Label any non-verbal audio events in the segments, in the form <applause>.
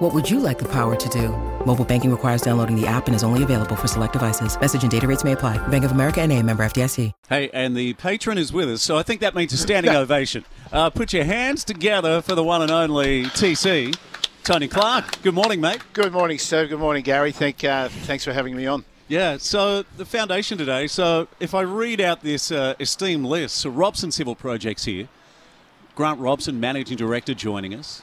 What would you like the power to do? Mobile banking requires downloading the app and is only available for select devices. Message and data rates may apply. Bank of America and a member FDIC. Hey, and the patron is with us, so I think that means a standing <laughs> ovation. Uh, put your hands together for the one and only TC. Tony Clarke, good morning, mate. Good morning, sir. Good morning, Gary. Thank, uh, thanks for having me on. Yeah, so the foundation today. So if I read out this uh, esteemed list, so Robson Civil Projects here, Grant Robson, Managing Director, joining us.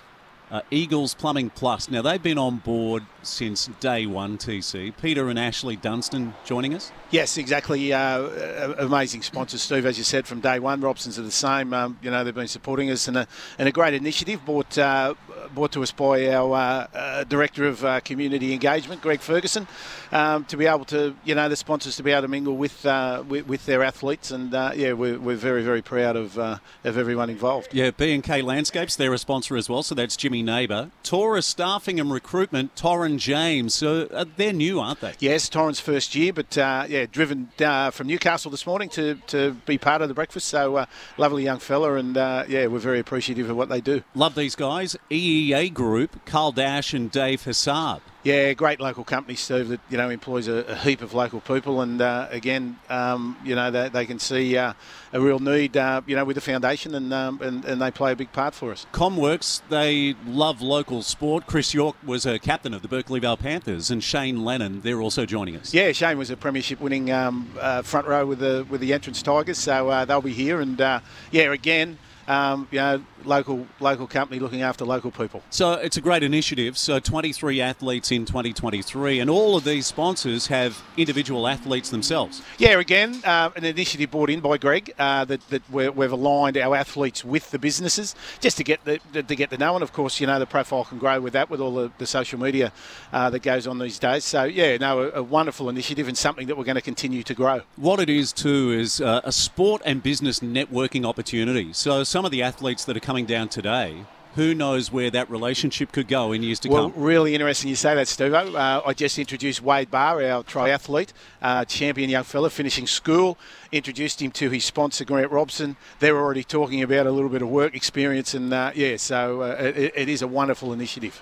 Uh, Eagles Plumbing Plus. Now, they've been on board since day one, TC. Peter and Ashley Dunstan joining us. Yes, exactly. Uh, amazing sponsors, Steve, as you said, from day one. Robson's are the same. Um, you know, they've been supporting us and a, and a great initiative brought, uh, brought to us by our uh, uh Director of uh, Community Engagement, Greg Ferguson, um, to be able to, you know, the sponsors to be able to mingle with uh, with, with, their athletes. And yeah, we're, we're very, very proud of, of everyone involved. Yeah, B&K Landscapes, they're a sponsor as well. So that's Jimmy Neighbour. Taurus Staffing and Recruitment, Torren James. So they're new, aren't they? Yes, Torren's first year, but yeah, yeah, driven uh, from Newcastle this morning to, to be part of the breakfast. So uh, lovely young fella, and uh, yeah, we're very appreciative of what they do. Love these guys. EEA Group, Carl Dash and Dave Hassab. Yeah, great local company, Steve, that you know employs a, a heap of local people, and uh, again, um, you know they, they can see uh, a real need, uh, you know, with the foundation, and, um, and and they play a big part for us. Comworks, they love local sport. Chris York was a captain of the Berkeley Vale Panthers, and Shane Lennon, they're also joining us. Yeah, Shane was a premiership-winning um, uh, front row with the with the Entrance Tigers, so uh, they'll be here, and uh, yeah, again um, you know, local local company looking after local people. So it's a great initiative. So 23 athletes in 2023, and all of these sponsors have individual athletes themselves. Yeah, again, uh, an initiative brought in by Greg uh, that, that we have aligned our athletes with the businesses just to get the, to get to know. And of course, you know, the profile can grow with that with all the, the social media uh, that goes on these days. So yeah, no, a, a, wonderful initiative and something that we're going to continue to grow. What it is too is uh, a sport and business networking opportunity. So some of the athletes that are coming down today who knows where that relationship could go in years to well, come. Well, really interesting you say that, Steve. Uh, I just introduced Wade Barr, our triathlete, uh, champion young fella, finishing school. Introduced him to his sponsor, Grant Robson. They're already talking about a little bit of work experience, and uh, yeah, so uh, it, it is a wonderful initiative.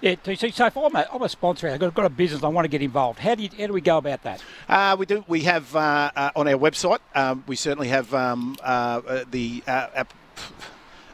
Yeah, so if I'm a, I'm a sponsor, I've got, got, a business, I want to get involved. How do you, how do we go about that? Uh, we do. We have uh, uh, on our website. Um, we certainly have um, uh, uh, the app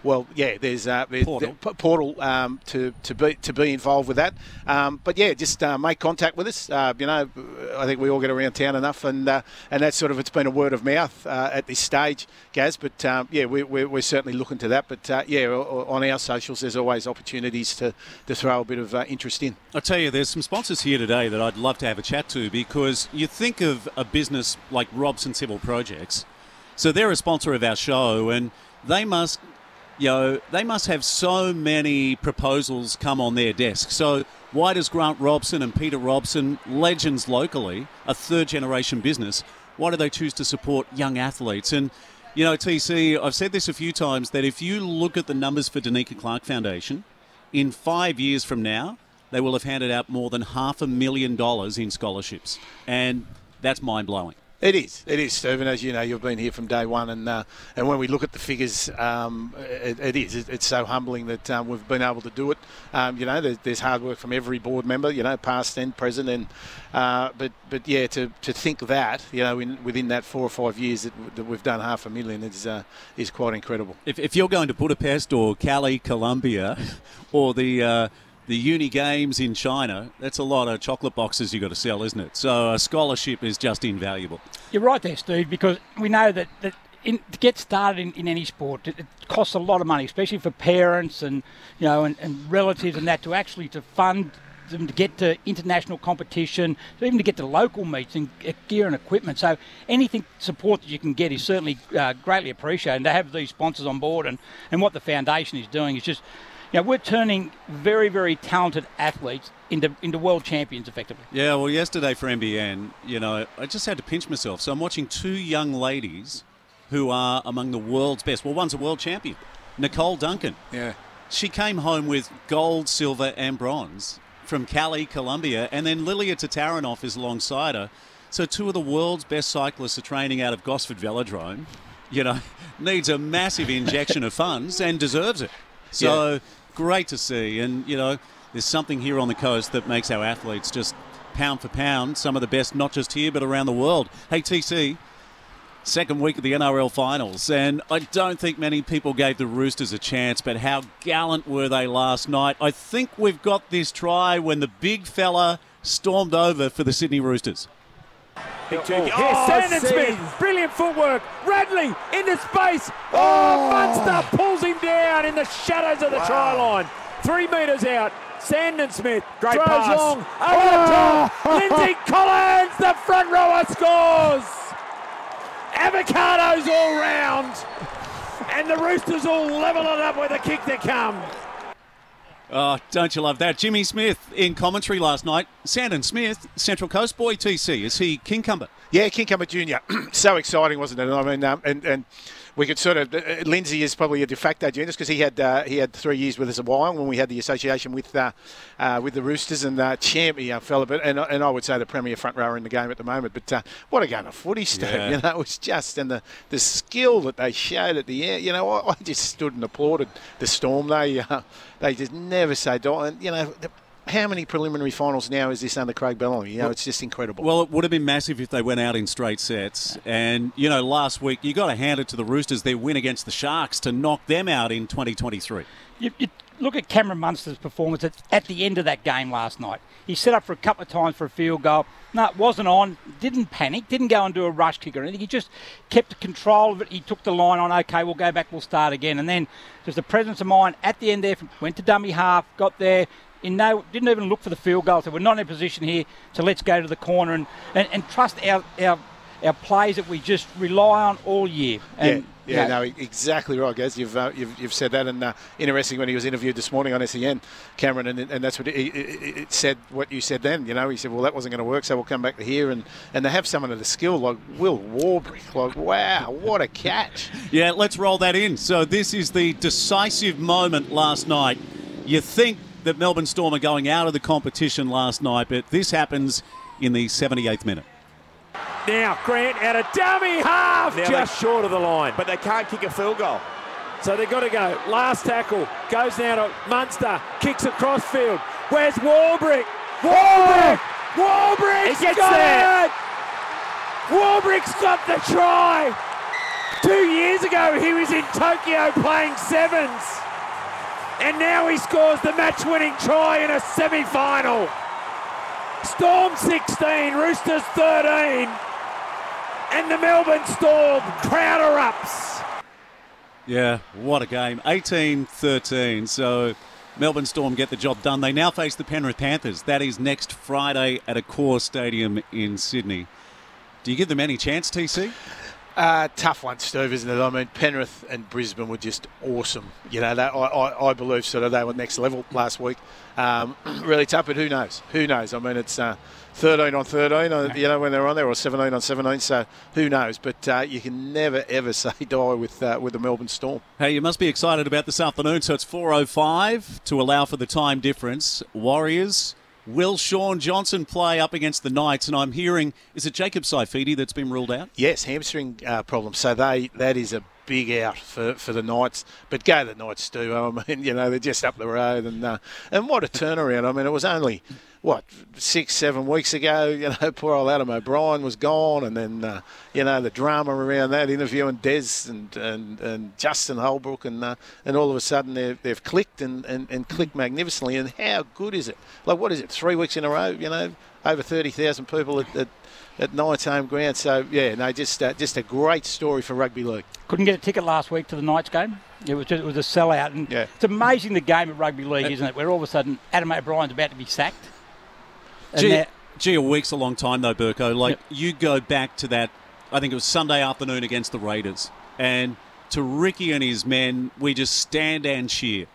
well, yeah, there's, uh, there's portal, the portal um, to, to be to be involved with that. Um, but yeah, just uh, make contact with us. Uh, you know, I think we all get around town enough, and uh, and that's sort of it's been a word of mouth uh, at this stage, Gaz. But um, yeah, we, we're, we're certainly looking to that. But uh, yeah, on our socials, there's always opportunities to, to throw a bit of interest in. I tell you, there's some sponsors here today that I'd love to have a chat to because you think of a business like Robson Civil Projects. So they're a sponsor of our show, and they must you know, they must have so many proposals come on their desk. So why does Grant Robson and Peter Robson, legends locally, a third generation business, why do they choose to support young athletes? And you know, TC, I've said this a few times that if you look at the numbers for Donnica Clarke Foundation, in five years from now, they will have handed out more than half a million dollars in scholarships. And that's mind blowing. It is. It is, Stephen. As you know, you've been here from day one, and uh, and when we look at the figures, um, it, it is. it's so humbling that um, we've been able to do it. Um, you know, there's, there's, hard work from every board member. You know, past and present, and uh, but but yeah, to, to think that you know in, within that four or five years that, that we've done half a million is uh, is quite incredible. If, if you're going to Budapest or Cali, Colombia, <laughs> or the uh, the uni games in China, that's a lot of chocolate boxes you've got to sell, isn't it? So a scholarship is just invaluable. You're right there, Steve, because we know that, that in, to get started in, in any sport, it, it, costs a lot of money, especially for parents and you know and, and relatives and that to actually to fund them to get to international competition, even to get to local meets and gear and equipment. So anything support that you can get is certainly uh, greatly appreciated. And to have these sponsors on board and, and what the foundation is doing is just you know, we're turning very, very talented athletes into into world champions effectively. Yeah, well, yesterday for MBN, you know, I just had to pinch myself. So I'm watching two young ladies who are among the world's best. Well, one's a world champion, Nicole Duncan. Yeah. She came home with gold, silver, and bronze from Cali, Colombia, and then Lilia Tatarinov is alongside her. So two of the world's best cyclists are training out of Gosford Velodrome. You know, <laughs> needs a massive injection of funds and deserves it. So yeah. Great to see. And, you know, there's something here on the coast that makes our athletes just pound for pound some of the best, not just here, but around the world. Hey, TC, second week of the NRL finals, and I don't think many people gave the Roosters a chance, but how gallant were they last night? I think we've got this try when the big fella stormed over for the Sydney Roosters. Big oh, Here's oh, Sandon Smith. Brilliant footwork. Radley into space. Oh, oh, Munster pulls him down in the shadows of the wow. try line. Three metres out. Sandon Smith Great throws pass. long over oh. the top. Lindsay <laughs> Collins, the front rower scores. Avocados all round. And the Roosters all level it up with a kick to come. Oh, don't you love that? Jimmy Smith in commentary last night. Sandon Smith, Central Coast boy TC. Is he Kincumber? Yeah, Kincumber Junior. <clears throat> so exciting, wasn't it? I mean, um, and, and we could sort of uh, Lindsay is probably a de facto junior because he had uh, he had three years with us a while when we had the association with uh, uh, with the Roosters and uh, champ young fella, but and, and I would say the premier front rower in the game at the moment. But uh, what a game of footy, Steve! Yeah. You know, it was just and the the skill that they showed at the end. You know, I, I just stood and applauded the Storm. They uh, they just never say die. And you know. The, how many preliminary finals now is this under Craig Bellamy? You know, well, it's just incredible. Well, it would have been massive if they went out in straight sets. And, you know, last week, you got to hand it to the Roosters, their win against the Sharks, to knock them out in 2023. You, you look at Cameron Munster's performance at, at, the end of that game last night. He set up for a couple of times for a field goal. No, it wasn't on. Didn't panic. Didn't go and do a rush kick or anything. He just kept control of it. He took the line on. Okay, we'll go back. We'll start again. And then just the presence of mind at the end there. Went to dummy half. Got there in no didn't even look for the field goal. So we're not in a position here, so let's go to the corner and, and, and trust our, our our plays that we just rely on all year. And, yeah, yeah, no, exactly right, guys. You've, uh, you've you've said that, and uh, interesting when he was interviewed this morning on SEN, Cameron, and, and that's what he, it said. What you said then, you know, he said, well, that wasn't going to work, so we'll come back to here, and and they have someone of the skill like Will Warbrick. Like, wow, what a catch! yeah, let's roll that in. So this is the decisive moment last night. You think that Melbourne Storm are going out of the competition last night, but this happens in the 78th minute. Now Grant out of dummy half, now just short of the line. But they can't kick a field goal. So they've got to go. Last tackle goes now to Munster, kicks across field. Where's Warbrick? Warbrick! Oh! Warbrick! He gets got there. it! Warbrick's got the try. Two years ago, he was in Tokyo playing sevens. And now he scores the match winning try in a semi final. Storm 16, Roosters 13. And the Melbourne Storm crowd erupts. Yeah, what a game. 18 13. So Melbourne Storm get the job done. They now face the Penrith Panthers. That is next Friday at Accor Stadium in Sydney. Do you give them any chance, TC? Uh, tough one, Steve, isn't it? I mean, Penrith and Brisbane were just awesome. You know, that, I, I, I, believe sort of they were next level last week. Um, <clears throat> really tough, but who knows? Who knows? I mean, it's uh, 13 on 13, uh, you know, when they're on there, or 17 on 17, so who knows? But uh, you can never, ever <laughs> say die with uh, with the Melbourne Storm. Hey, you must be excited about this afternoon. So it's 4.05 to allow for the time difference. Warriors Will Shaun Johnson play up against the Knights? And I'm hearing, is it Jacob Saifiti that's been ruled out? Yes, hamstring uh, problem. So they that is a big out for, for the Knights. But go the Knights, too. I mean, <laughs> you know, they're just up the road. And, uh, and what a turnaround. I mean, it was only what six, seven weeks ago. <laughs> You know, poor old Adam O'Brien was gone, and then uh, you know the drama around that interview and Des and and, and Justin Holbrook, and uh, and all of a sudden they've, they've clicked and, and, and clicked magnificently. And how good is it? Like what is it? Three weeks in a row. You know, over thirty thousand people at, at at Knights home ground. So yeah, no, just uh, just a great story for rugby league. Couldn't get a ticket last week to the Knights game. It was just, it was a sellout, and yeah. it's amazing the game of rugby league, isn't it? Where all of a sudden Adam O'Brien's about to be sacked. Gee, gee, a week's a long time though, Burko. Like yep. you go back to that, I think it was Sunday afternoon against the Raiders, and to Ricky and his men, we just stand and cheer.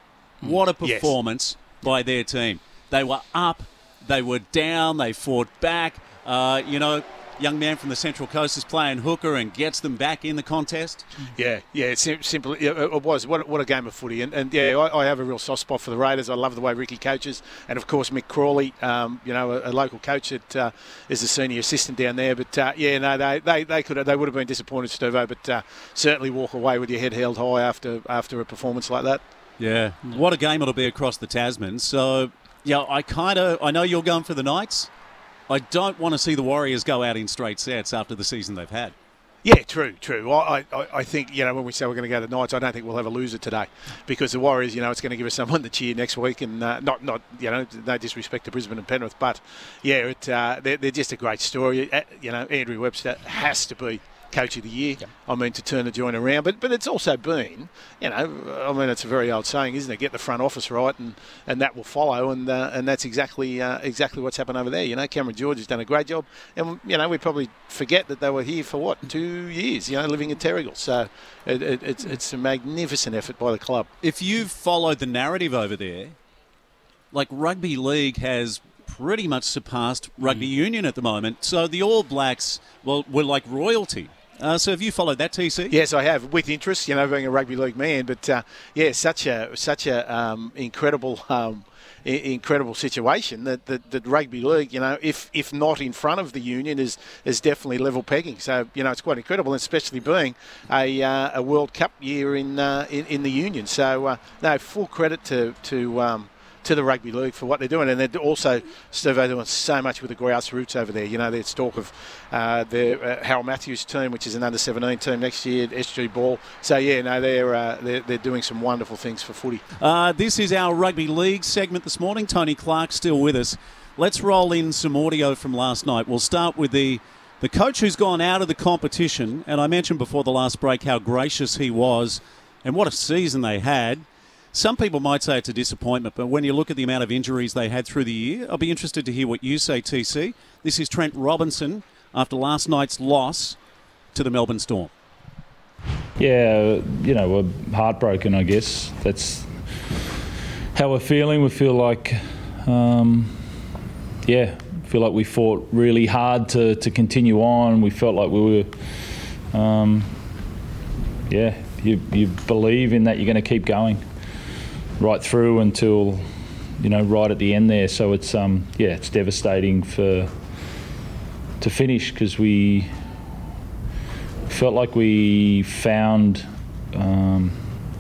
What a performance yes. by their team. They were up, they were down, they fought back. Uh, you know, young man from the Central Coast is playing hooker and gets them back in the contest. Yeah, yeah, it's simply it was what, what a game of footy, and, and yeah, I, I, have a real soft spot for the Raiders. I love the way Ricky coaches, and of course Mick Crawley, um, you know, a, a, local coach that uh, is a senior assistant down there. But uh, yeah, no, they, they, they could they would have been disappointed, Stuvo, but uh, certainly walk away with your head held high after after a performance like that. Yeah, what a game it'll be across the Tasman. So yeah, I kind of I know you're going for the Knights. I don't want to see the Warriors go out in straight sets after the season they've had. Yeah, true, true. I, I, I think, you know, when we say we're going to go to Knights, I don't think we'll have a loser today because the Warriors, you know, it's going to give us someone to cheer next week. And uh, not, not, you know, no disrespect to Brisbane and Penrith, but yeah, it, uh, they're, they're just a great story. You know, Andrew Webster has to be coach of the year. Yep. I mean, to turn the joint around. But but it's also been, you know, I mean, it's a very old saying, isn't it? Get the front office right, and, and that will follow. And uh, and that's exactly uh, exactly what's happened over there. You know, Cameron George has done a great job, and you know, we probably forget that they were here for what two years. You know, living in Terrigal. So it, it, it's it's a magnificent effort by the club. If you've followed the narrative over there, like rugby league has pretty much surpassed rugby mm. union at the moment. So the All Blacks, well, were like royalty uh, so have you followed that, TC? Yes, I have, with interest. You know, being a rugby league man, but uh, yeah, such a such a um, incredible. Um, incredible situation that, that, that rugby league, you know, if if not in front of the union, is is definitely level pegging. So you know, it's quite incredible, especially being a, uh, a World Cup year in, uh, in, in the union. So uh, no, full credit to to um, to the rugby league for what they're doing, and they're also Steve doing so much with the grassroots roots over there. You know, there's talk of uh, the uh, Harold Matthews team, which is an under 17 team next year, SG Ball. So yeah, no, they're uh, they're, they're doing some wonderful things for footy. Uh, this is our rugby league segment this morning. Tony Clarke still with us. Let's roll in some audio from last night. We'll start with the the coach who's gone out of the competition, and I mentioned before the last break how gracious he was, and what a season they had. Some people might say it's a disappointment, but when you look at the amount of injuries they had through the year, I'll be interested to hear what you say, TC. This is Trent Robinson after last night's loss to the Melbourne Storm. Yeah, you know, we're heartbroken, I guess. That's how we're feeling. We feel like, um, yeah, feel like we fought really hard to, to continue on. We felt like we were, um, yeah, you, you believe in that you're going to keep going right through until you know right at the end there. So it's um, yeah, it's devastating for to finish because we felt like we found um,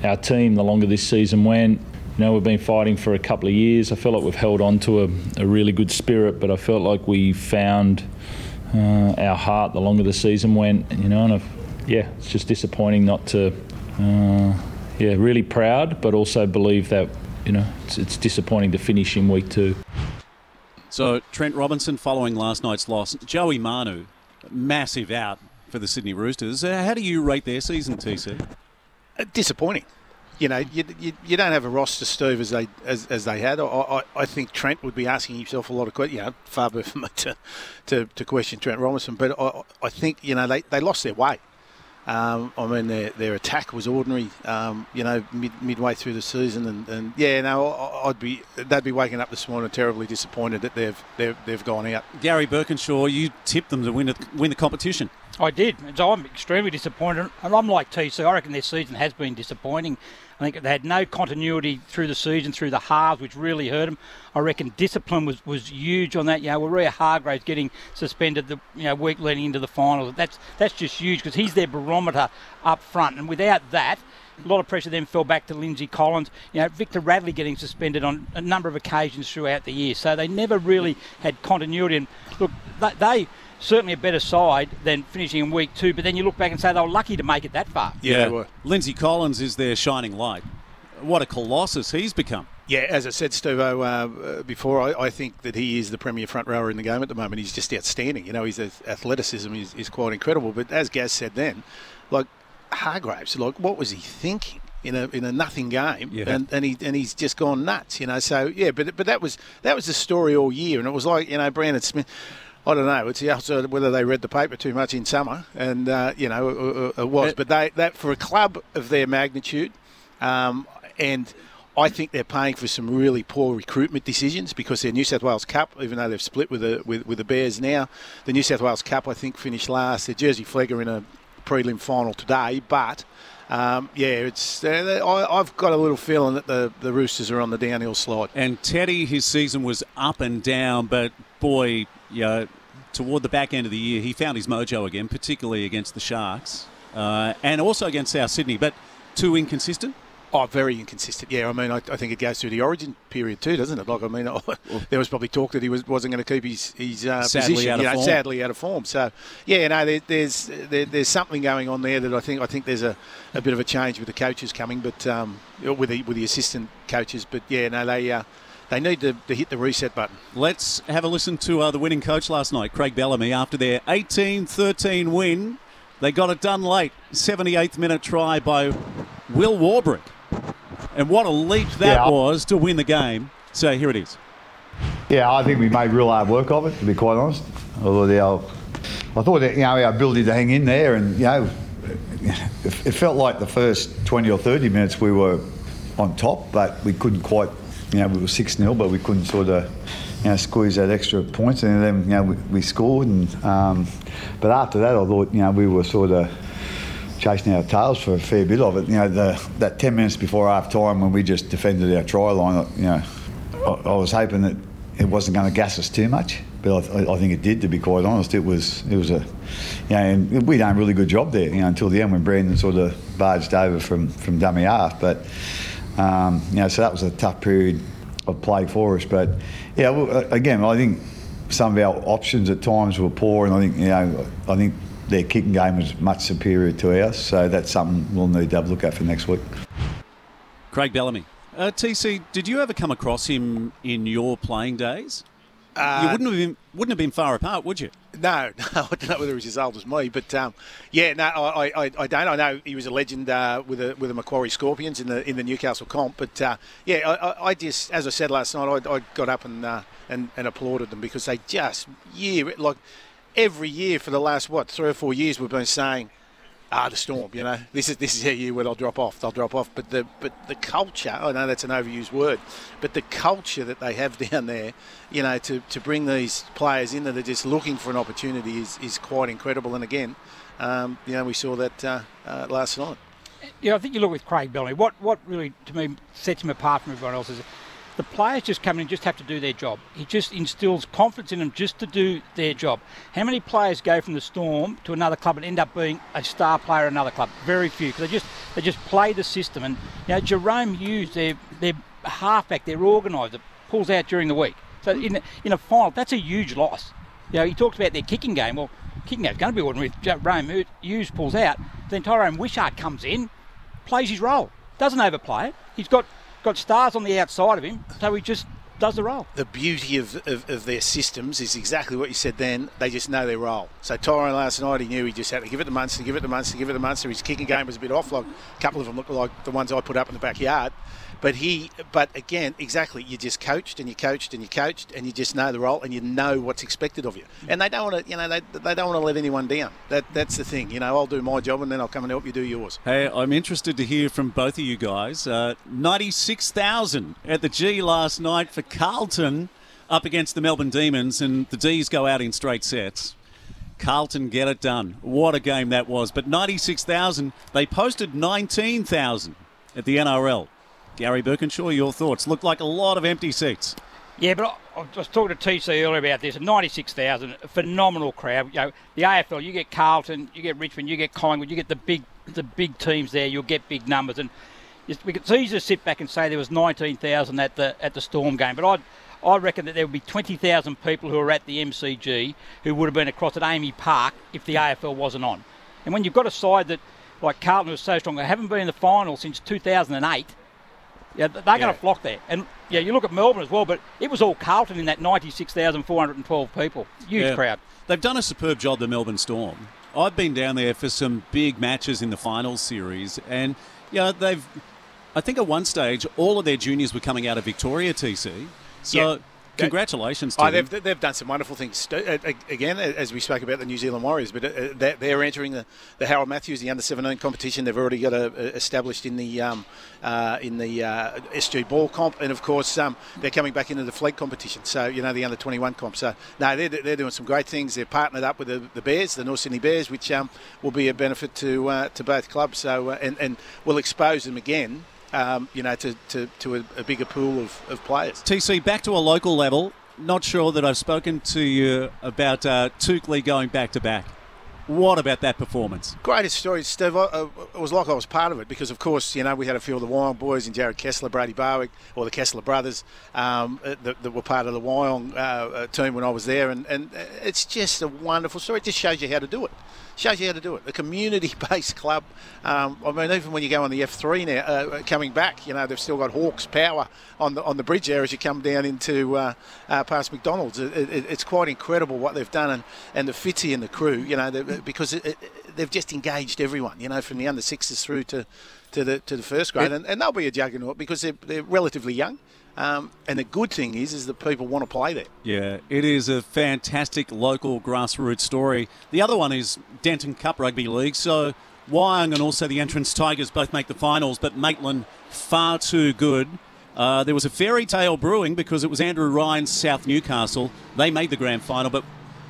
our team the longer this season went. You know, we've been fighting for a couple of years. I felt like we've held on to a, a really good spirit, but I felt like we found uh, our heart the longer the season went. You know, and I've, yeah, it's just disappointing not to. Uh, yeah, really proud, but also believe that you know it's, it's disappointing to finish in week two. So Trent Robinson, following last night's loss, Joey Manu, massive out for the Sydney Roosters. Uh, how do you rate their season, TC? Uh, disappointing. You know, you, you, you, don't have a roster, Steve, as they as, as they had. I, I, I, think Trent would be asking himself a lot of questions. You know, far be from me to, to, to question Trent Robinson, but I, I think you know they, they lost their way. Um, I mean, their, their attack was ordinary, um, you know, mid, midway through the season, and, and yeah, no, I'd be they'd be waking up this morning terribly disappointed that they've they've, they've gone out. Gary Birkinshaw, you tipped them to win win the competition. I did, so I'm extremely disappointed, and I'm like TC. I reckon their season has been disappointing. I think they had no continuity through the season, through the halves, which really hurt them. I reckon discipline was, was huge on that. You know, Waerea Hargreaves getting suspended the you know week leading into the finals. That's that's just huge because he's their barometer up front, and without that. A lot of pressure then fell back to Lindsay Collins. You know, Victor Radley getting suspended on a number of occasions throughout the year. So they never really had continuity. And look, they certainly a better side than finishing in week two. But then you look back and say they were lucky to make it that far. Yeah, yeah. Lindsay Collins is their shining light. What a colossus he's become. Yeah, as I said, Steve, uh, before, I, I, think that he is the premier front rower in the game at the moment. He's just outstanding. You know, his athleticism is, is quite incredible. But as Gaz said then, like Hargreaves, like what was he thinking? in a in a nothing game, yeah. and and he and he's just gone nuts, you know. So yeah, but but that was that was the story all year, and it was like you know Brandon Smith. I don't know. It's also whether they read the paper too much in summer, and uh, you know it, it was. But they that for a club of their magnitude, um, and I think they're paying for some really poor recruitment decisions because their New South Wales Cup, even though they've split with the with, with the Bears now, the New South Wales Cup I think finished last. Their Jersey Flegg are in a prelim final today, but um, yeah, it's. Uh, I, have got a little feeling that the, the Roosters are on the downhill slide. And Teddy, his season was up and down, but boy, you know, toward the back end of the year, he found his mojo again, particularly against the Sharks uh, and also against South Sydney. But too inconsistent. Oh, very inconsistent. Yeah, I mean, I, I, think it goes through the origin period too, doesn't it? Like, I mean, <laughs> there was probably talk that he was wasn't going to keep his his uh, position. Out you know, sadly out of form. So, yeah, no, there, there's there, there's something going on there that I think I think there's a, a bit of a change with the coaches coming, but um, with the with the assistant coaches. But yeah, no, they. Uh, they need to, to, hit the reset button. Let's have a listen to uh, the winning coach last night, Craig Bellamy, after their 18 13 win. They got it done late. 78th minute try by Will Warbrick. And what a leap that yeah. was to win the game. So here it is. Yeah, I think we made real hard work of it, to be quite honest. Although I thought that, you know, our ability to hang in there and, you know, it felt like the first 20 or 30 minutes we were on top, but we couldn't quite, know, we were 6 0, but we couldn't sort of, you know, squeeze that extra points. And then, you know, we, we scored. And, um, but after that, I thought, you know, we were sort of, chasing our tails for a fair bit of it. You know, the, that 10 minutes before half time when we just defended our try line, you know, I, I was hoping that it wasn't going to gas us too much, but I, I, think it did. To be quite honest, it was it was a, you know, and we done a really good job there. You know, until the end when Brandon sort of barged over from from dummy half, but um, you know, so that was a tough period of play for us. But yeah, well, again, I think some of our options at times were poor, and I think you know, I think their kicking game was much superior to ours, so that's something we'll need to have a look at for next week. Craig Bellamy. Uh, TC, did you ever come across him in your playing days? Uh, you wouldn't have been wouldn't have been far apart, would you? No, <laughs> no, I don't know whether he's as old as me, but um, yeah, no, I, I, I, don't. I know he was a legend uh, with the with the Macquarie Scorpions in the in the Newcastle comp, but uh, yeah, I, I, just as I said last night, I, I got up and, uh, and and applauded them because they just year like every year for the last what three or four years we've been saying, ah, the storm. You know, this is this is a year where they'll drop off. They'll drop off. But the but the culture. I know that's an overused word, but the culture that they have <laughs> down there, you know, to, to bring these players in that are just looking for an opportunity is, is quite incredible. And again, um, you know, we saw that uh, uh, last night. Yeah, I think you look with Craig Bellamy. What what really to me sets him apart from everyone else is the players just come in and just have to do their job. He just instills confidence in them just to do their job. How many players go from the Storm to another club and end up being a star player at another club? Very few because they just they just play the system. And you know, Jahrome Hughes, their their halfback, their organiser, pulls out during the week. So in in a final, that's a huge loss. You know, he talks about their kicking game. Well, kicking game's going to be ordinary. If Jahrome Hughes pulls out, then Tyrone Wishart comes in, plays his role, doesn't overplay it. He's got got stars on the outside of him, so he just does the role. The beauty of, of, of, their systems is exactly what you said then. They just know their role. So Tyrone last night, he knew he just had to give it to Munster, give it to Munster, give it to Munster. His kicking game was a bit off. Like a couple of them looked like the ones I put up in the backyard. But he, but again, exactly. You just coached and you coached and you coached and you just know the role and you know what's expected of you. And they don't want to, you know, they, they don't want to let anyone down. That that's the thing. You know, I'll do my job and then I'll come and help you do yours. Hey, I'm interested to hear from both of you guys. Uh, Ninety-six thousand at the G last night for Carlton up against the Melbourne Demons, and the D's go out in straight sets. Carlton get it done. What a game that was. But 96,000, they posted 19,000 at the NRL. Gary Birkinshaw, your thoughts? Looked like a lot of empty seats. Yeah, but I, was talking to TC earlier about this. 96,000, phenomenal crowd. You know, the AFL, you get Carlton, you get Richmond, you get Collingwood, you get the big the big teams there. You'll get big numbers, and it's, easy to sit back and say there was 19,000 at the at the Storm game, but I. I reckon that there would be 20,000 people who are at the MCG who would have been across at AAMI Park if the AFL wasn't on. And when you've got a side that, like Carlton, was so strong, they haven't been in the final since 2008, yeah, they're yeah. going to flock there. And yeah, you look at Melbourne as well, but it was all Carlton in that 96,412 people. Huge yeah. crowd. They've done a superb job, the Melbourne Storm. I've been down there for some big matches in the finals series, and yeah, they've. I think at one stage all of their juniors were coming out of Victoria TC, so. Yeah. congratulations oh, to they've, them. they've done some wonderful things. Uh, Again, as we spoke about the New Zealand Warriors, but uh, they're, entering the, the Harold Matthews, the under 17 competition. They've already got a, established in the um, uh, in the uh, SG ball comp, and of course um, they're coming back into the Flegg competition. So you know the under 21 comp. So no, they're, they're doing some great things. They're partnered up with the, the Bears, the North Sydney Bears, which um, will be a benefit to uh, to both clubs. So uh, and and will expose them again um, you know, to, to, to a, a, bigger pool of, of players. TC, back to a local level. Not sure that I've spoken to you about uh, Toukley going back to back. What about that performance? Greatest story, Steve. I, it was like I was part of it because, of course, you know, we had a few of the Wyong boys and Jared Kessler, Brady Barwick, or the Kessler brothers um, that, that, were part of the Wyong uh, team when I was there. And, and it's just a wonderful story. It just shows you how to do it shows you how to do it. A community-based club. Um, I mean, even when you go on the F3 now, uh, coming back, you know they've still got Hawks power on the on the bridge there as you come down into uh, uh, past McDonald's. It, it, it's quite incredible what they've done, and, and the Fitzy and the crew, you know, because it, they've just engaged everyone, you know, from the under sixes through to to the to the first grade, and, and they'll be a juggernaut because they're, they're relatively young. Um, and the good thing is, is that people want to play there. Yeah, it is a fantastic local grassroots story. The other one is Denton Cup Rugby League. So Wyong and also the Entrance Tigers both make the finals, but Maitland far too good. Uh, there was a fairy tale brewing because it was Andrew Ryan's South Newcastle. They made the grand final, but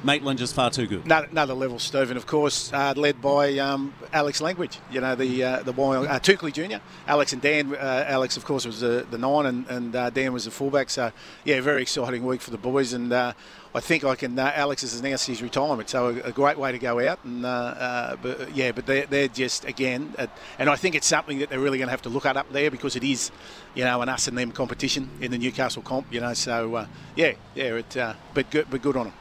Maitland just far too good. Another level, Stephen, of course, uh, led by um, Alex Langridge, you know, the uh, the boy, uh, Toukley Jr. Alex and Dan. Uh, Alex, of course, was the, the nine, and, and uh, Dan was the fullback. So, yeah, very exciting week for the boys. And uh, I think I can. Uh, Alex has announced his retirement, so a, a great way to go out. And but yeah, but they're, they're just again, and I think it's something that they're really going to have to look at up there because it is, you know, an us and them competition in the Newcastle comp. You know, so yeah, yeah, it, but good, but good on them.